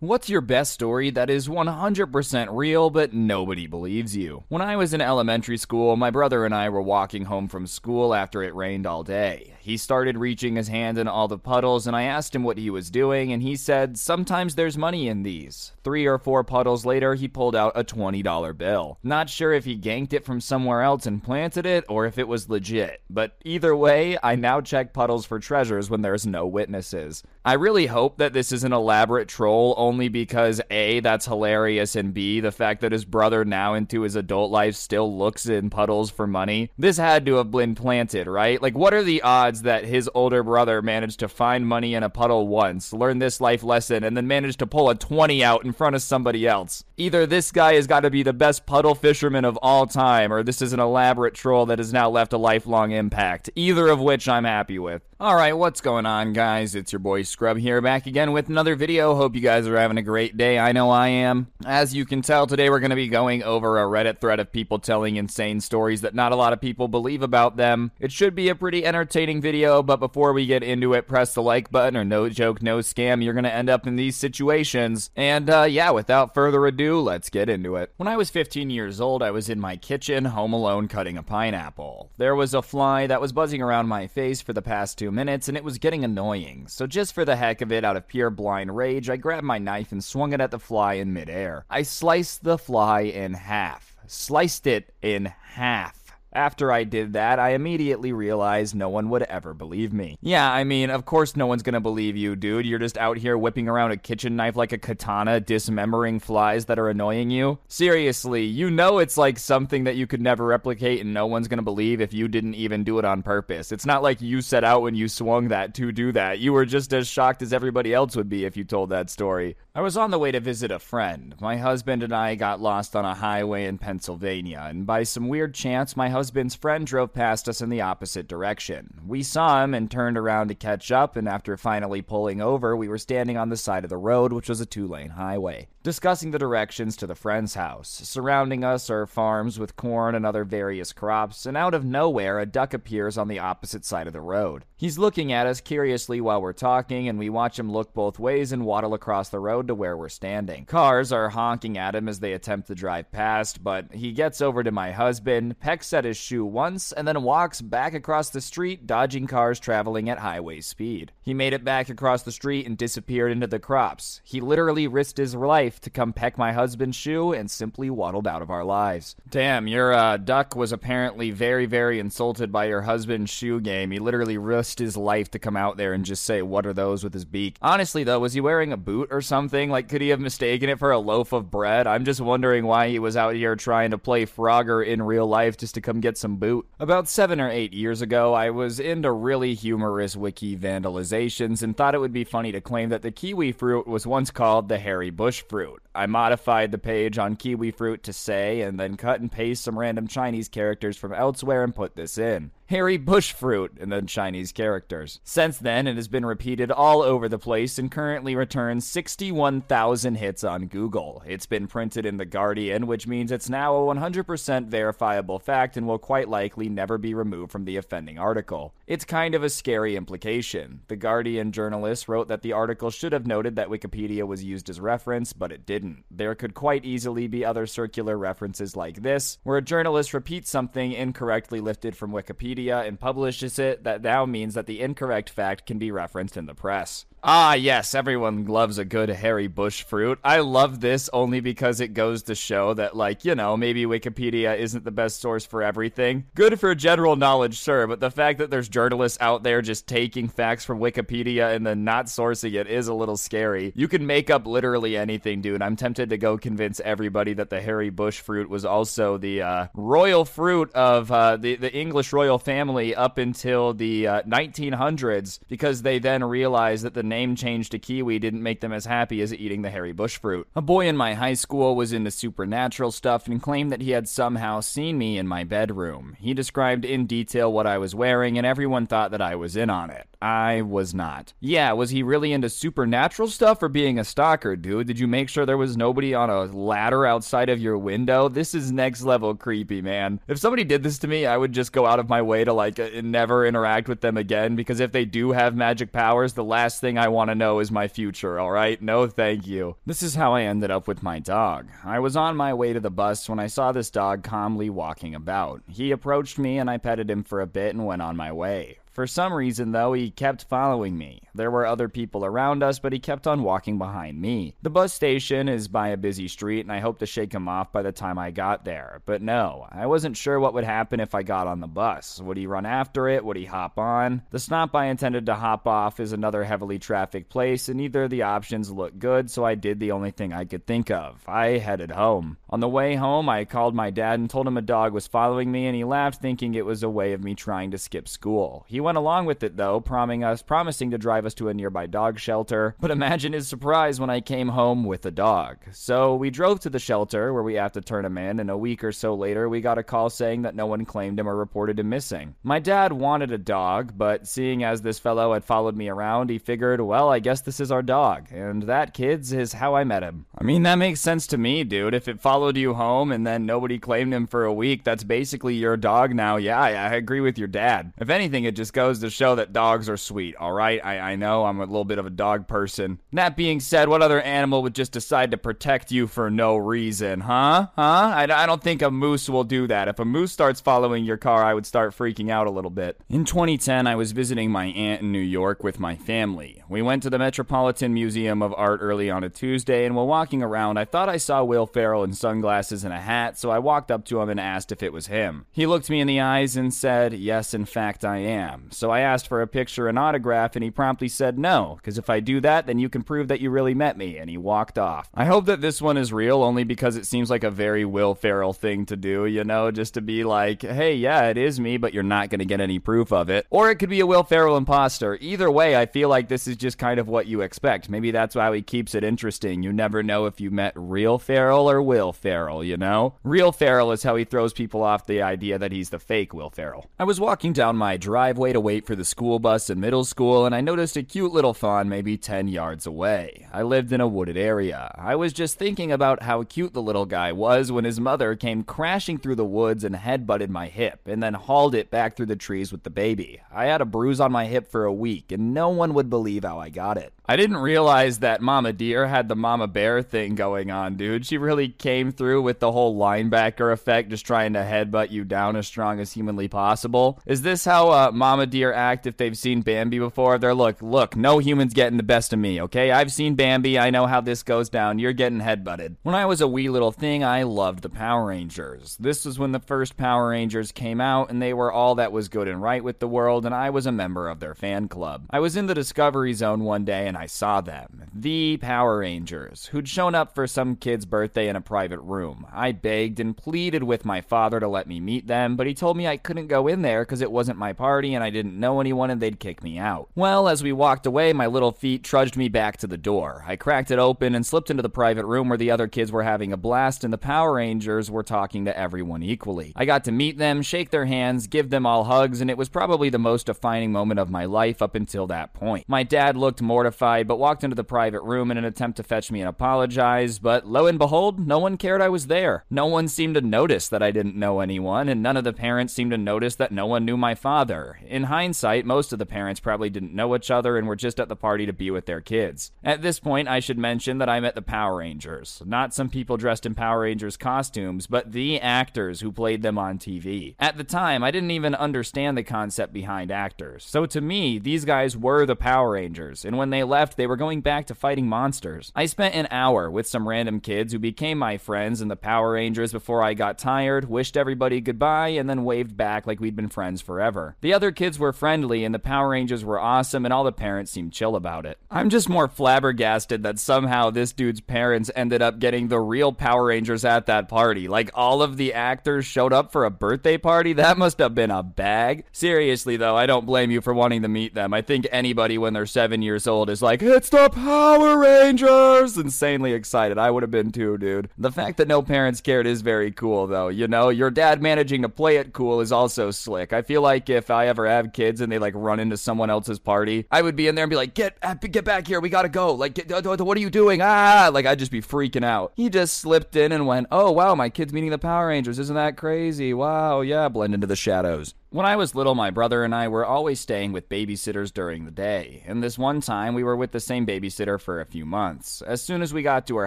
What's your best story that is 100% real but nobody believes you? When I was in elementary school, my brother and I were walking home from school after it rained all day. He started reaching his hand in all the puddles, and I asked him what he was doing, and he said, Sometimes there's money in these. Three or four puddles later, he pulled out a $20 bill. Not sure if he ganked it from somewhere else and planted it, or if it was legit. But either way, I now check puddles for treasures when there's no witnesses. I really hope that this is an elaborate troll only because A, that's hilarious, and B, the fact that his brother now into his adult life still looks in puddles for money. This had to have been planted, right? Like, what are the odds that his older brother managed to find money in a puddle once, learn this life lesson, and then managed to pull a 20 out in front of somebody else? Either this guy has got to be the best puddle fisherman of all time, or this is an elaborate troll that has now left a lifelong impact. Either of which I'm happy with. Alright, what's going on, guys? It's your boy Scrub here, back again with another video. Hope you guys are having a great day. I know I am. As you can tell, today we're going to be going over a Reddit thread of people telling insane stories that not a lot of people believe about them. It should be a pretty entertaining video, but before we get into it, press the like button or no joke, no scam. You're going to end up in these situations. And uh, yeah, without further ado, let's get into it. When I was 15 years old, I was in my kitchen, home alone, cutting a pineapple. There was a fly that was buzzing around my face for the past two minutes, and it was getting annoying. So just for the heck of it, out of pure blind rage, I grabbed my knife and swung it at the fly in midair. I sliced the fly in half. Sliced it in half. After I did that, I immediately realized no one would ever believe me. Yeah, I mean, of course no one's gonna believe you, dude. You're just out here whipping around a kitchen knife like a katana, dismembering flies that are annoying you. Seriously, you know it's like something that you could never replicate and no one's gonna believe if you didn't even do it on purpose. It's not like you set out when you swung that to do that. You were just as shocked as everybody else would be if you told that story. I was on the way to visit a friend. My husband and I got lost on a highway in Pennsylvania, and by some weird chance, my husband's friend drove past us in the opposite direction. We saw him and turned around to catch up, and after finally pulling over, we were standing on the side of the road, which was a two lane highway, discussing the directions to the friend's house. Surrounding us are farms with corn and other various crops, and out of nowhere, a duck appears on the opposite side of the road. He's looking at us curiously while we're talking, and we watch him look both ways and waddle across the road to where we're standing. Cars are honking at him as they attempt to drive past, but he gets over to my husband, pecks at his shoe once, and then walks back across the street, dodging cars traveling at highway speed. He made it back across the street and disappeared into the crops. He literally risked his life to come peck my husband's shoe and simply waddled out of our lives. Damn, your uh, duck was apparently very, very insulted by your husband's shoe game. He literally risked his life to come out there and just say, What are those with his beak? Honestly, though, was he wearing a boot or something? Like, could he have mistaken it for a loaf of bread? I'm just wondering why he was out here trying to play Frogger in real life just to come get some boot. About seven or eight years ago, I was into really humorous wiki vandalizations and thought it would be funny to claim that the kiwi fruit was once called the hairy bush fruit. I modified the page on kiwi fruit to say, and then cut and paste some random Chinese characters from elsewhere and put this in. Hairy bush fruit, and then Chinese characters. Since then, it has been repeated all over the place and currently returns 61,000 hits on Google. It's been printed in The Guardian, which means it's now a 100% verifiable fact and will quite likely never be removed from the offending article. It's kind of a scary implication. The Guardian journalist wrote that the article should have noted that Wikipedia was used as reference, but it didn't. There could quite easily be other circular references like this, where a journalist repeats something incorrectly lifted from Wikipedia and publishes it, that now means that the incorrect fact can be referenced in the press. Ah, yes, everyone loves a good hairy bush fruit. I love this only because it goes to show that, like, you know, maybe Wikipedia isn't the best source for everything. Good for general knowledge, sure, but the fact that there's journalists out there just taking facts from Wikipedia and then not sourcing it is a little scary. You can make up literally anything, dude. I'm tempted to go convince everybody that the hairy bush fruit was also the uh, royal fruit of uh, the, the English royal family up until the uh, 1900s because they then realized that the name change to Kiwi didn't make them as happy as eating the hairy bush fruit. A boy in my high school was into supernatural stuff and claimed that he had somehow seen me in my bedroom. He described in detail what I was wearing, and everyone thought that I was in on it. I was not. Yeah, was he really into supernatural stuff or being a stalker, dude? Did you make sure there was nobody on a ladder outside of your window? This is next level creepy, man. If somebody did this to me, I would just go out of my way to like uh, never interact with them again because if they do have magic powers, the last thing I want to know is my future, alright? No, thank you. This is how I ended up with my dog. I was on my way to the bus when I saw this dog calmly walking about. He approached me and I petted him for a bit and went on my way. For some reason, though, he kept following me. There were other people around us, but he kept on walking behind me. The bus station is by a busy street, and I hoped to shake him off by the time I got there. But no, I wasn't sure what would happen if I got on the bus. Would he run after it? Would he hop on? The stop I intended to hop off is another heavily trafficked place, and neither of the options looked good, so I did the only thing I could think of. I headed home. On the way home, I called my dad and told him a dog was following me, and he laughed, thinking it was a way of me trying to skip school. He went along with it though, promising us promising to drive us to a nearby dog shelter. But imagine his surprise when I came home with a dog. So we drove to the shelter where we have to turn him in, and a week or so later we got a call saying that no one claimed him or reported him missing. My dad wanted a dog, but seeing as this fellow had followed me around, he figured, well, I guess this is our dog. And that, kids, is how I met him. I mean, that makes sense to me, dude. If it followed you home and then nobody claimed him for a week, that's basically your dog now. Yeah, I, agree with your dad. If anything, it just goes to show that dogs are sweet, all right? I, I know I'm a little bit of a dog person. That being said, what other animal would just decide to protect you for no reason, huh? Huh? I, I don't think a moose will do that. If a moose starts following your car, I would start freaking out a little bit. In 2010, I was visiting my aunt in New York with my family. We went to the Metropolitan Museum of Art early on a Tuesday, and while walking around, I thought I saw Will Ferrell in sunglasses and a hat, so I walked up to him and asked if it was him. He looked me in the eyes and said, Yes, in fact, I am. So I asked for a picture and autograph, and he promptly said no, because if I do that, then you can prove that you really met me, and he walked off. I hope that this one is real only because it seems like a very Will Ferrell thing to do, you know, just to be like, hey, yeah, it is me, but you're not going to get any proof of it. Or it could be a Will Ferrell imposter. Either way, I feel like this is just kind of what you expect. Maybe that's why he keeps it interesting. You never know if you met real Ferrell or Will Ferrell, you know? Real Ferrell is how he throws people off the idea that he's the fake Will Ferrell. I was walking down my driveway to wait for the school bus in middle school, and I noticed a cute little fawn maybe 10 yards away. I lived in a wooded area. I was just thinking about how cute the little guy was when his mother came crashing through the woods and headbutted my hip, and then hauled it back through the trees with the baby. I had a bruise on my hip for a week, and no one would believe how I got it. I didn't realize that Mama Deer had the Mama Bear thing going on, dude. She really came through with the whole linebacker effect, just trying to headbutt you down as strong as humanly possible. Is this how uh, Mama Deer act if they've seen Bambi before? They're look, look, no human's getting the best of me, okay? I've seen Bambi. I know how this goes down. You're getting headbutted. When I was a wee little thing, I loved the Power Rangers. This was when the first Power Rangers came out, and they were all that was good and right with the world, and I was a member of their fan club. I was in the Discovery Zone one day, and I saw them. The Power Rangers, who'd shown up for some kid's birthday in a private room. I begged and pleaded with my father to let me meet them, but he told me I couldn't go in there because it wasn't my party and I didn't know anyone and they'd kick me out. Well, as we walked away, my little feet trudged me back to the door. I cracked it open and slipped into the private room where the other kids were having a blast and the Power Rangers were talking to everyone equally. I got to meet them, shake their hands, give them all hugs, and it was probably the most defining moment of my life up until that point. My dad looked mortified, but walked into the private room in an attempt to fetch me and apologize, but lo and behold, no one cared I was there. No one seemed to notice that I didn't know anyone, and none of the parents seemed to notice that no one knew my father. In hindsight, most of the parents probably didn't know each other and were just at the party to be with their kids. At this point, I should mention that I met the Power Rangers. Not some people dressed in Power Rangers costumes, but the actors who played them on TV. At the time, I didn't even understand the concept behind actors. So to me, these guys were the Power Rangers, and when they left, they were going back to fighting monsters. I spent an hour with some random kids who became my friends in the Power Rangers before I got tired, wished everybody goodbye, and then waved back like we'd been friends forever. The other kids kids were friendly and the Power Rangers were awesome and all the parents seemed chill about it. I'm just more flabbergasted that somehow this dude's parents ended up getting the real Power Rangers at that party. Like all of the actors showed up for a birthday party? That must have been a bag. Seriously though, I don't blame you for wanting to meet them. I think anybody when they're seven years old is like, it's the Power Rangers! Insanely excited. I would have been too, dude. The fact that no parents cared is very cool though. You know, your dad managing to play it cool is also slick. I feel like if I ever have kids and they like run into someone else's party, I would be in there and be like, get uh, get back here, we gotta go. Like, get, uh, what are you doing? Ah, ah, ah, like I'd just be freaking out. He just slipped in and went, oh wow, my kid's meeting the Power Rangers. Isn't that crazy? Wow, yeah, blend into the shadows. When I was little, my brother and I were always staying with babysitters during the day, and this one time we were with the same babysitter for a few months. As soon as we got to her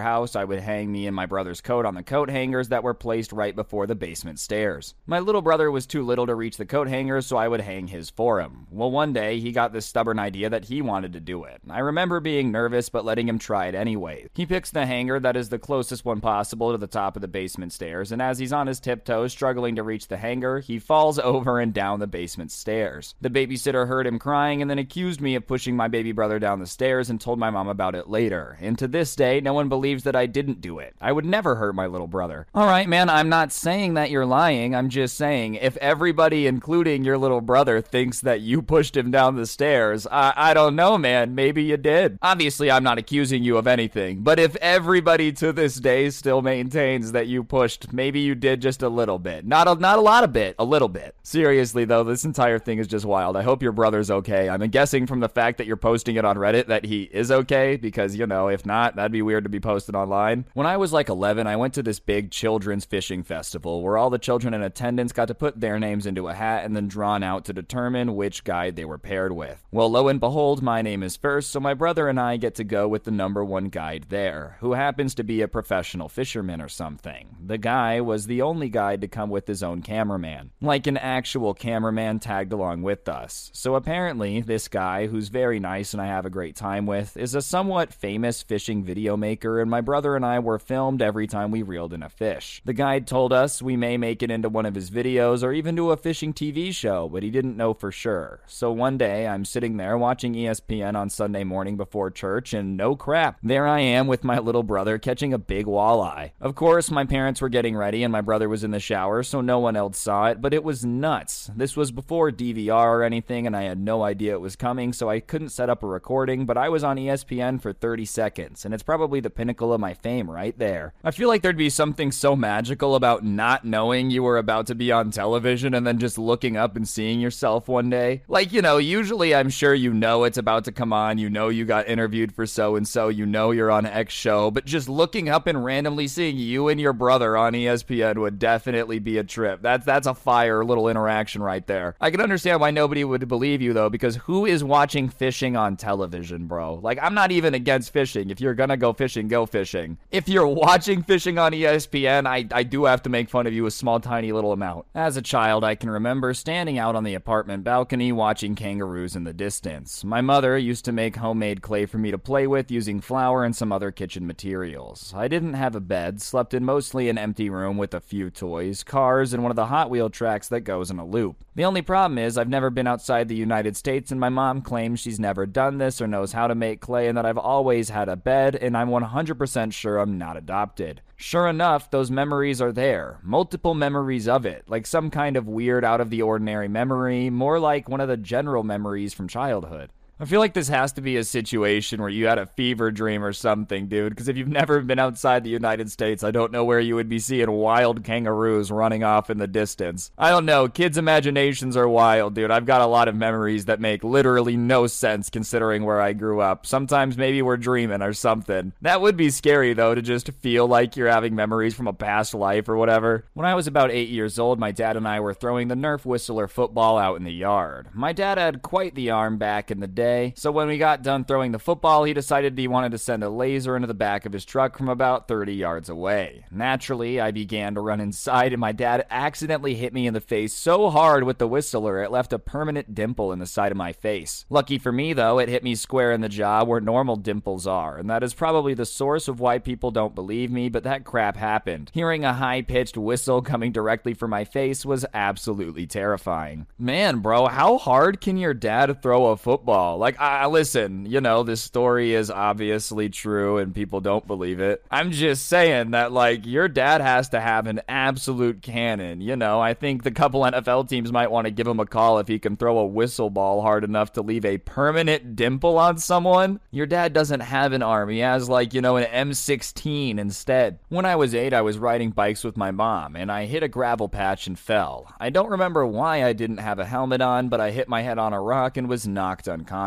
house, I would hang me and my brother's coat on the coat hangers that were placed right before the basement stairs. My little brother was too little to reach the coat hangers, so I would hang his for him. Well, one day he got this stubborn idea that he wanted to do it. I remember being nervous, but letting him try it anyway. He picks the hanger that is the closest one possible to the top of the basement stairs, and as he's on his tiptoes, struggling to reach the hanger, he falls over and down the basement stairs. The babysitter heard him crying and then accused me of pushing my baby brother down the stairs and told my mom about it later. And to this day, no one believes that I didn't do it. I would never hurt my little brother. Alright, man, I'm not saying that you're lying. I'm just saying if everybody, including your little brother, thinks that you pushed him down the stairs, I, I don't know, man. Maybe you did. Obviously, I'm not accusing you of anything, but if everybody to this day still maintains that you pushed, maybe you did just a little bit. Not a, not a lot of bit, a little bit. Seriously, though, this entire thing is just wild. I hope your brother's okay. I'm guessing from the fact that you're posting it on Reddit that he is okay, because, you know, if not, that'd be weird to be posted online. When I was like 11, I went to this big children's fishing festival where all the children in attendance got to put their names into a hat and then drawn out to determine which guide they were paired with. Well, lo and behold, my name is first, so my brother and I get to go with the number one guide there, who happens to be a professional fisherman or something. The guy was the only guide to come with his own cameraman, like an actual cameraman tagged along with us. So apparently, this guy, who's very nice and I have a great time with, is a somewhat famous fishing video maker, and my brother and I were filmed every time we reeled in a fish. The guide told us we may make it into one of his videos or even to a fishing TV show, but he didn't know for sure. So one day, I'm sitting there watching ESPN on Sunday morning before church, and no crap, there I am with my little brother catching a big walleye. Of course, my parents were getting ready and my brother was in the shower, so no one else saw it, but it was nuts. This was before DVR or anything, and I had no idea it was coming, so I couldn't set up a recording, but I was on ESPN for 30 seconds, and it's probably the pinnacle of my fame right there. I feel like there'd be something so magical about not knowing you were about to be on television and then just looking up and seeing yourself one day. Like, you know, usually I'm sure you know it's about to come on, you know you got interviewed for so and so, you know you're on X show, but just looking up and randomly seeing you and your brother on ESPN would definitely be a trip. That's that's a fire little interaction right there. I can understand why nobody would believe you though, because who is watching fishing on television, bro? Like I'm not even against fishing. If you're gonna go fishing, go fishing. If you're watching fishing on ESPN, I, I do have to make fun of you a small tiny little amount. As a child, I can remember standing out on the apartment balcony watching kangaroos in the distance. My mother used to make homemade clay for me to play with using flour and some other kitchen materials. I didn't have a bed, slept in mostly an empty room with a few toys, cars, and one of the Hot Wheel tracks that goes in a loop. The only problem is I've never been outside the United States and my mom claims she's never done this or knows how to make clay and that I've always had a bed and I'm 100% sure I'm not adopted. Sure enough, those memories are there. Multiple memories of it, like some kind of weird out of the ordinary memory, more like one of the general memories from childhood. I feel like this has to be a situation where you had a fever dream or something, dude. Because if you've never been outside the United States, I don't know where you would be seeing wild kangaroos running off in the distance. I don't know. Kids' imaginations are wild, dude. I've got a lot of memories that make literally no sense considering where I grew up. Sometimes maybe we're dreaming or something. That would be scary, though, to just feel like you're having memories from a past life or whatever. When I was about eight years old, my dad and I were throwing the Nerf Whistler football out in the yard. My dad had quite the arm back in the day day. So when we got done throwing the football, he decided he wanted to send a laser into the back of his truck from about 30 yards away. Naturally, I began to run inside, and my dad accidentally hit me in the face so hard with the whistler it left a permanent dimple in the side of my face. Lucky for me, though, it hit me square in the jaw where normal dimples are, and that is probably the source of why people don't believe me, but that crap happened. Hearing a high pitched whistle coming directly for my face was absolutely terrifying. Man, bro, how hard can your dad throw a football? Like, I listen, you know, this story is obviously true and people don't believe it. I'm just saying that, like, your dad has to have an absolute cannon. You know, I think the couple NFL teams might want to give him a call if he can throw a whistle ball hard enough to leave a permanent dimple on someone. Your dad doesn't have an arm, he has, like, you know, an M16 instead. When I was eight, I was riding bikes with my mom, and I hit a gravel patch and fell. I don't remember why I didn't have a helmet on, but I hit my head on a rock and was knocked unconscious.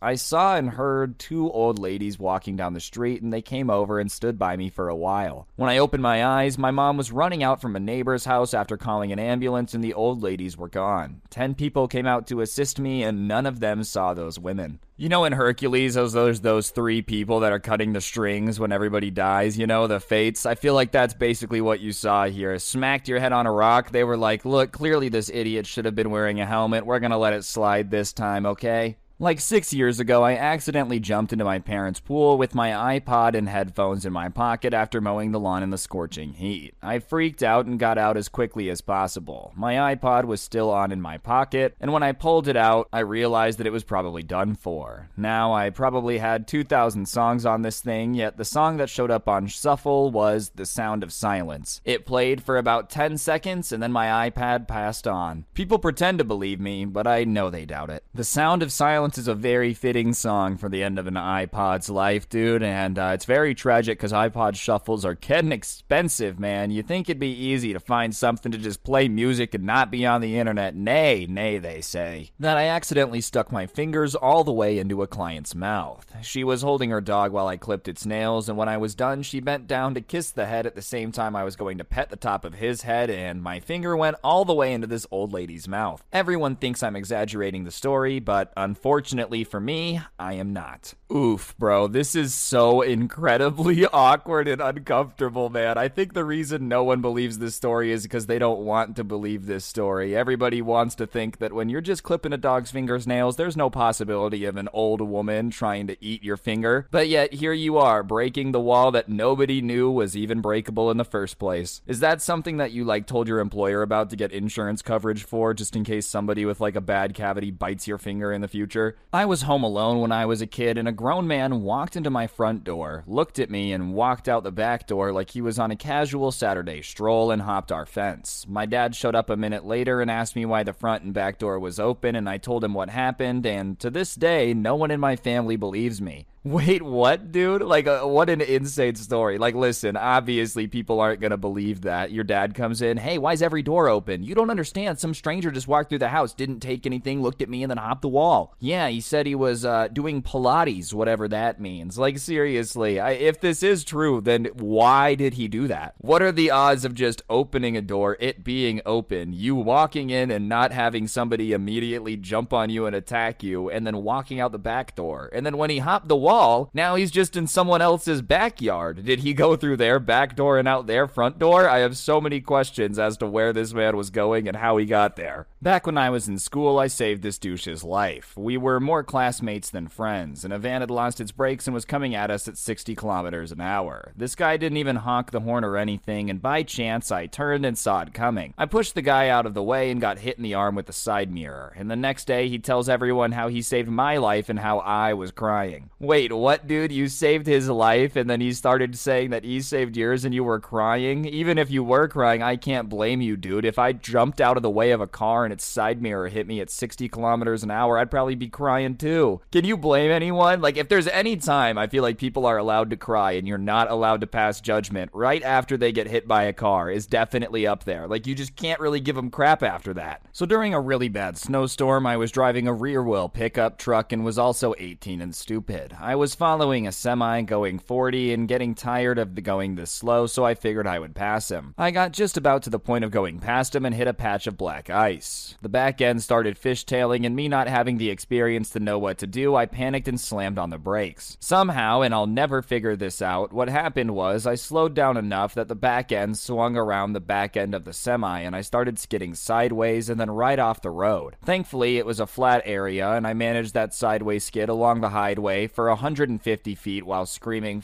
I saw and heard two old ladies walking down the street, and they came over and stood by me for a while. When I opened my eyes, my mom was running out from a neighbor's house after calling an ambulance, and the old ladies were gone. Ten people came out to assist me, and none of them saw those women. You know, in Hercules, those there's those three people that are cutting the strings when everybody dies. You know, the fates. I feel like that's basically what you saw here. Smacked your head on a rock. They were like, "Look, clearly this idiot should have been wearing a helmet. We're gonna let it slide this time, okay?" Like six years ago, I accidentally jumped into my parents' pool with my iPod and headphones in my pocket after mowing the lawn in the scorching heat. I freaked out and got out as quickly as possible. My iPod was still on in my pocket, and when I pulled it out, I realized that it was probably done for. Now, I probably had 2,000 songs on this thing, yet the song that showed up on Shuffle was The Sound of Silence. It played for about 10 seconds, and then my iPod passed on. People pretend to believe me, but I know they doubt it. The Sound of Silence Silence is a very fitting song for the end of an iPod's life, dude, and uh, it's very tragic because iPod shuffles are getting expensive, man. You think it'd be easy to find something to just play music and not be on the internet? Nay, nay, they say. That I accidentally stuck my fingers all the way into a client's mouth. She was holding her dog while I clipped its nails, and when I was done, she bent down to kiss the head at the same time I was going to pet the top of his head, and my finger went all the way into this old lady's mouth. Everyone thinks I'm exaggerating the story, but unfortunately, Unfortunately for me, I am not. Oof, bro. This is so incredibly awkward and uncomfortable, man. I think the reason no one believes this story is because they don't want to believe this story. Everybody wants to think that when you're just clipping a dog's fingers nails, there's no possibility of an old woman trying to eat your finger. But yet, here you are, breaking the wall that nobody knew was even breakable in the first place. Is that something that you, like, told your employer about to get insurance coverage for, just in case somebody with, like, a bad cavity bites your finger in the future? I was home alone when I was a kid, and a grown man walked into my front door, looked at me, and walked out the back door like he was on a casual Saturday stroll and hopped our fence. My dad showed up a minute later and asked me why the front and back door was open, and I told him what happened, and to this day, no one in my family believes me. Wait, what, dude? Like, uh, what an insane story. Like, listen, obviously people aren't going to believe that. Your dad comes in, hey, why is every door open? You don't understand. Some stranger just walked through the house, didn't take anything, looked at me, and then hopped the wall. Yeah, he said he was uh, doing Pilates, whatever that means. Like, seriously, I, if this is true, then why did he do that? What are the odds of just opening a door, it being open, you walking in and not having somebody immediately jump on you and attack you, and then walking out the back door? And then when he hopped the wall, Now he's just in someone else's backyard. Did he go through their back door and out their front door? I have so many questions as to where this man was going and how he got there. Back when I was in school, I saved this douche's life. We were more classmates than friends, and a van had lost its brakes and was coming at us at 60 kilometers an hour. This guy didn't even honk the horn or anything, and by chance, I turned and saw it coming. I pushed the guy out of the way and got hit in the arm with the side mirror, and the next day he tells everyone how he saved my life and how I was crying. Wait, what, dude? You saved his life, and then he started saying that he saved yours and you were crying? Even if you were crying, I can't blame you, dude. If I jumped out of the way of a car and its side mirror hit me at 60 kilometers an hour, I'd probably be crying too. Can you blame anyone? Like, if there's any time I feel like people are allowed to cry and you're not allowed to pass judgment right after they get hit by a car is definitely up there. Like, you just can't really give them crap after that. So, during a really bad snowstorm, I was driving a rear wheel pickup truck and was also 18 and stupid. I I was following a semi going 40 and getting tired of going this slow, so I figured I would pass him. I got just about to the point of going past him and hit a patch of black ice. The back end started fishtailing, and me not having the experience to know what to do, I panicked and slammed on the brakes. Somehow, and I'll never figure this out, what happened was I slowed down enough that the back end swung around the back end of the semi, and I started skidding sideways and then right off the road. Thankfully, it was a flat area, and I managed that sideways skid along the highway for 150 feet while screaming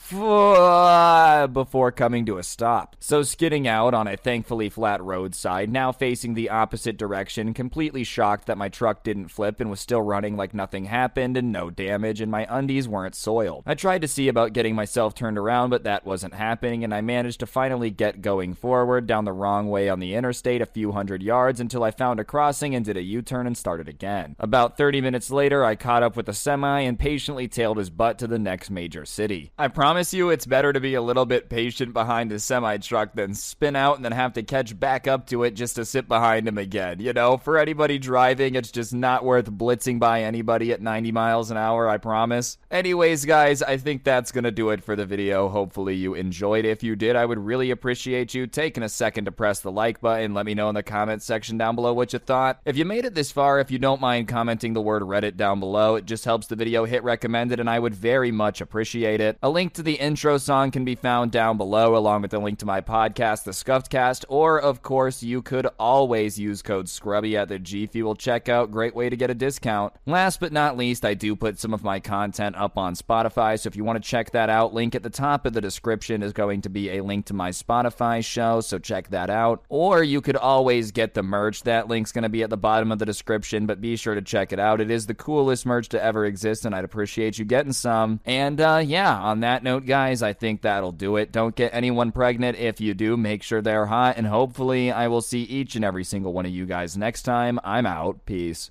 before coming to a stop. So, skidding out on a thankfully flat roadside, now facing the opposite direction, completely shocked that my truck didn't flip and was still running like nothing happened and no damage, and my undies weren't soiled. I tried to see about getting myself turned around, but that wasn't happening, and I managed to finally get going forward down the wrong way on the interstate a few hundred yards until I found a crossing and did a U turn and started again. About 30 minutes later, I caught up with the semi and patiently tailed his butt to the next major city. I promise you, it's better to be a little bit patient behind a semi truck than spin out and then have to catch back up to it just to sit behind him again. You know, for anybody driving, it's just not worth blitzing by anybody at 90 miles an hour, I promise. Anyways, guys, I think that's gonna do it for the video. Hopefully, you enjoyed. If you did, I would really appreciate you taking a second to press the like button. Let me know in the comments section down below what you thought. If you made it this far, if you don't mind commenting the word Reddit down below, it just helps the video hit recommended, and I would very much appreciate it. A link to the intro song can be found down below, along with a link to my podcast, The Scuffed Cast, or of course, you could always use code SCRUBBY at the G Fuel checkout. Great way to get a discount. Last but not least, I do put some of my content up on Spotify, so if you want to check that out, link at the top of the description is going to be a link to my Spotify show, so check that out. Or you could always get the merch. That link's going to be at the bottom of the description, but be sure to check it out. It is the coolest merch to ever exist, and I'd appreciate you getting some. And uh, yeah, on that note, guys, I think that'll do it. Don't get anyone pregnant. If you do, make sure they're hot, and hopefully, I will see each and every single one of you guys next time. I'm out. Peace.